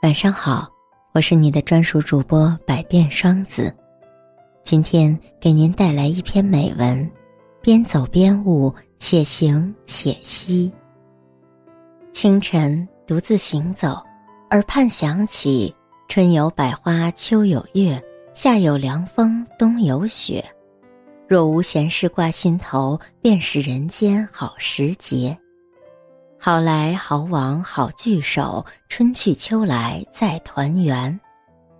晚上好，我是你的专属主播百变双子。今天给您带来一篇美文，边走边悟，且行且惜。清晨独自行走，耳畔响起“春有百花，秋有月，夏有凉风，冬有雪”。若无闲事挂心头，便是人间好时节。好来好往好聚首，春去秋来再团圆。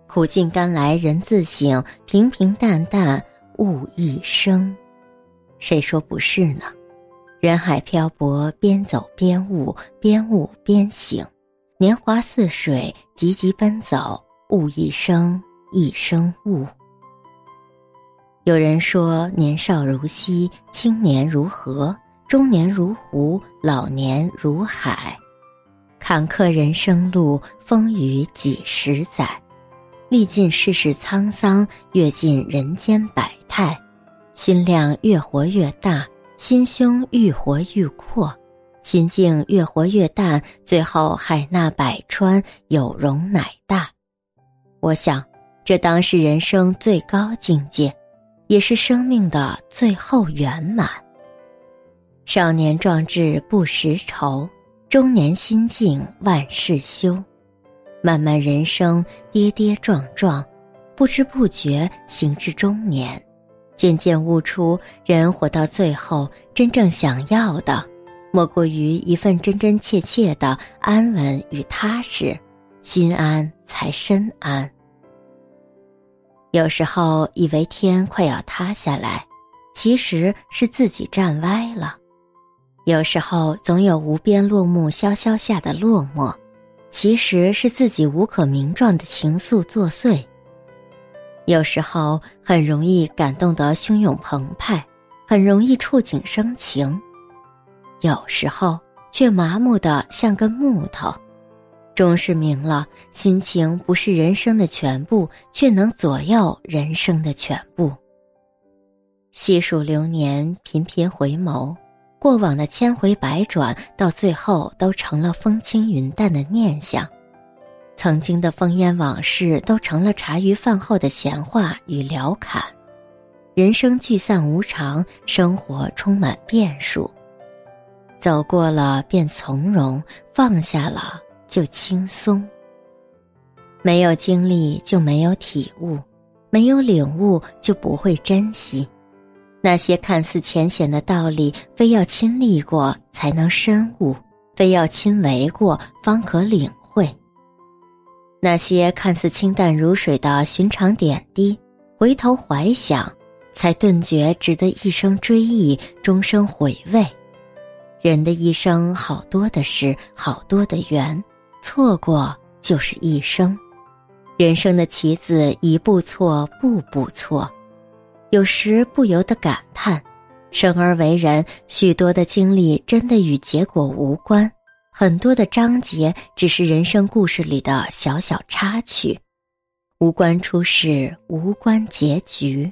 苦尽甘来人自省，平平淡淡悟一生。谁说不是呢？人海漂泊，边走边悟，边悟边醒。年华似水，急急奔走，悟一生，一生悟。有人说，年少如昔，青年如何。中年如湖，老年如海，坎坷人生路，风雨几十载，历尽世事沧桑，阅尽人间百态，心量越活越大，心胸愈活愈阔，心境越活越淡，最后海纳百川，有容乃大。我想，这当是人生最高境界，也是生命的最后圆满。少年壮志不识愁，中年心境万事休。漫漫人生跌跌撞撞，不知不觉行至中年，渐渐悟出，人活到最后，真正想要的，莫过于一份真真切切的安稳与踏实，心安才身安。有时候以为天快要塌下来，其实是自己站歪了。有时候总有无边落木萧萧下的落寞，其实是自己无可名状的情愫作祟。有时候很容易感动得汹涌澎湃，很容易触景生情；有时候却麻木的像根木头。终是明了，心情不是人生的全部，却能左右人生的全部。细数流年，频频回眸。过往的千回百转，到最后都成了风轻云淡的念想；曾经的烽烟往事，都成了茶余饭后的闲话与聊侃。人生聚散无常，生活充满变数。走过了便从容，放下了就轻松。没有经历就没有体悟，没有领悟就不会珍惜。那些看似浅显的道理，非要亲历过才能深悟，非要亲为过方可领会。那些看似清淡如水的寻常点滴，回头怀想，才顿觉值得一生追忆，终生回味。人的一生好多的事，好多的缘，错过就是一生。人生的棋子，一步错，步步错。有时不由得感叹，生而为人，许多的经历真的与结果无关，很多的章节只是人生故事里的小小插曲，无关出世，无关结局。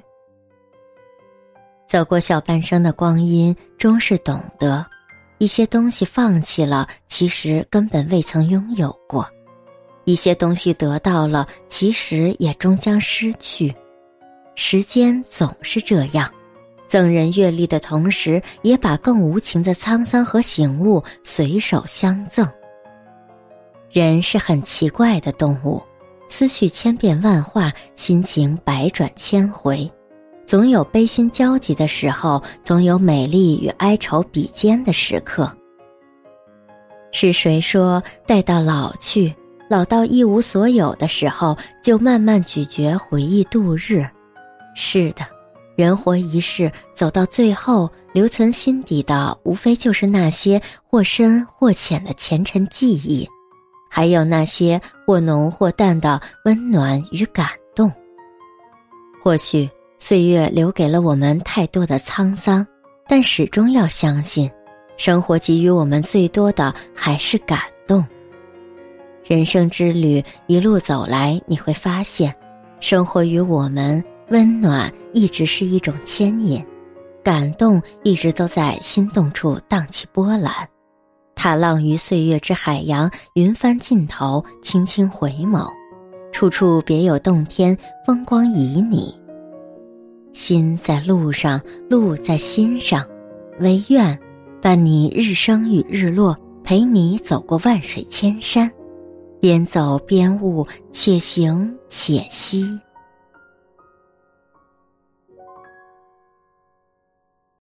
走过小半生的光阴，终是懂得，一些东西放弃了，其实根本未曾拥有过；一些东西得到了，其实也终将失去。时间总是这样，赠人阅历的同时，也把更无情的沧桑和醒悟随手相赠。人是很奇怪的动物，思绪千变万化，心情百转千回，总有悲心交集的时候，总有美丽与哀愁比肩的时刻。是谁说，待到老去，老到一无所有的时候，就慢慢咀嚼回忆度日？是的，人活一世，走到最后，留存心底的，无非就是那些或深或浅的前尘记忆，还有那些或浓或淡的温暖与感动。或许岁月留给了我们太多的沧桑，但始终要相信，生活给予我们最多的还是感动。人生之旅一路走来，你会发现，生活与我们。温暖一直是一种牵引，感动一直都在心动处荡起波澜，踏浪于岁月之海洋，云帆尽头，轻轻回眸，处处别有洞天，风光旖旎。心在路上，路在心上，唯愿伴你日升与日落，陪你走过万水千山，边走边悟，且行且惜。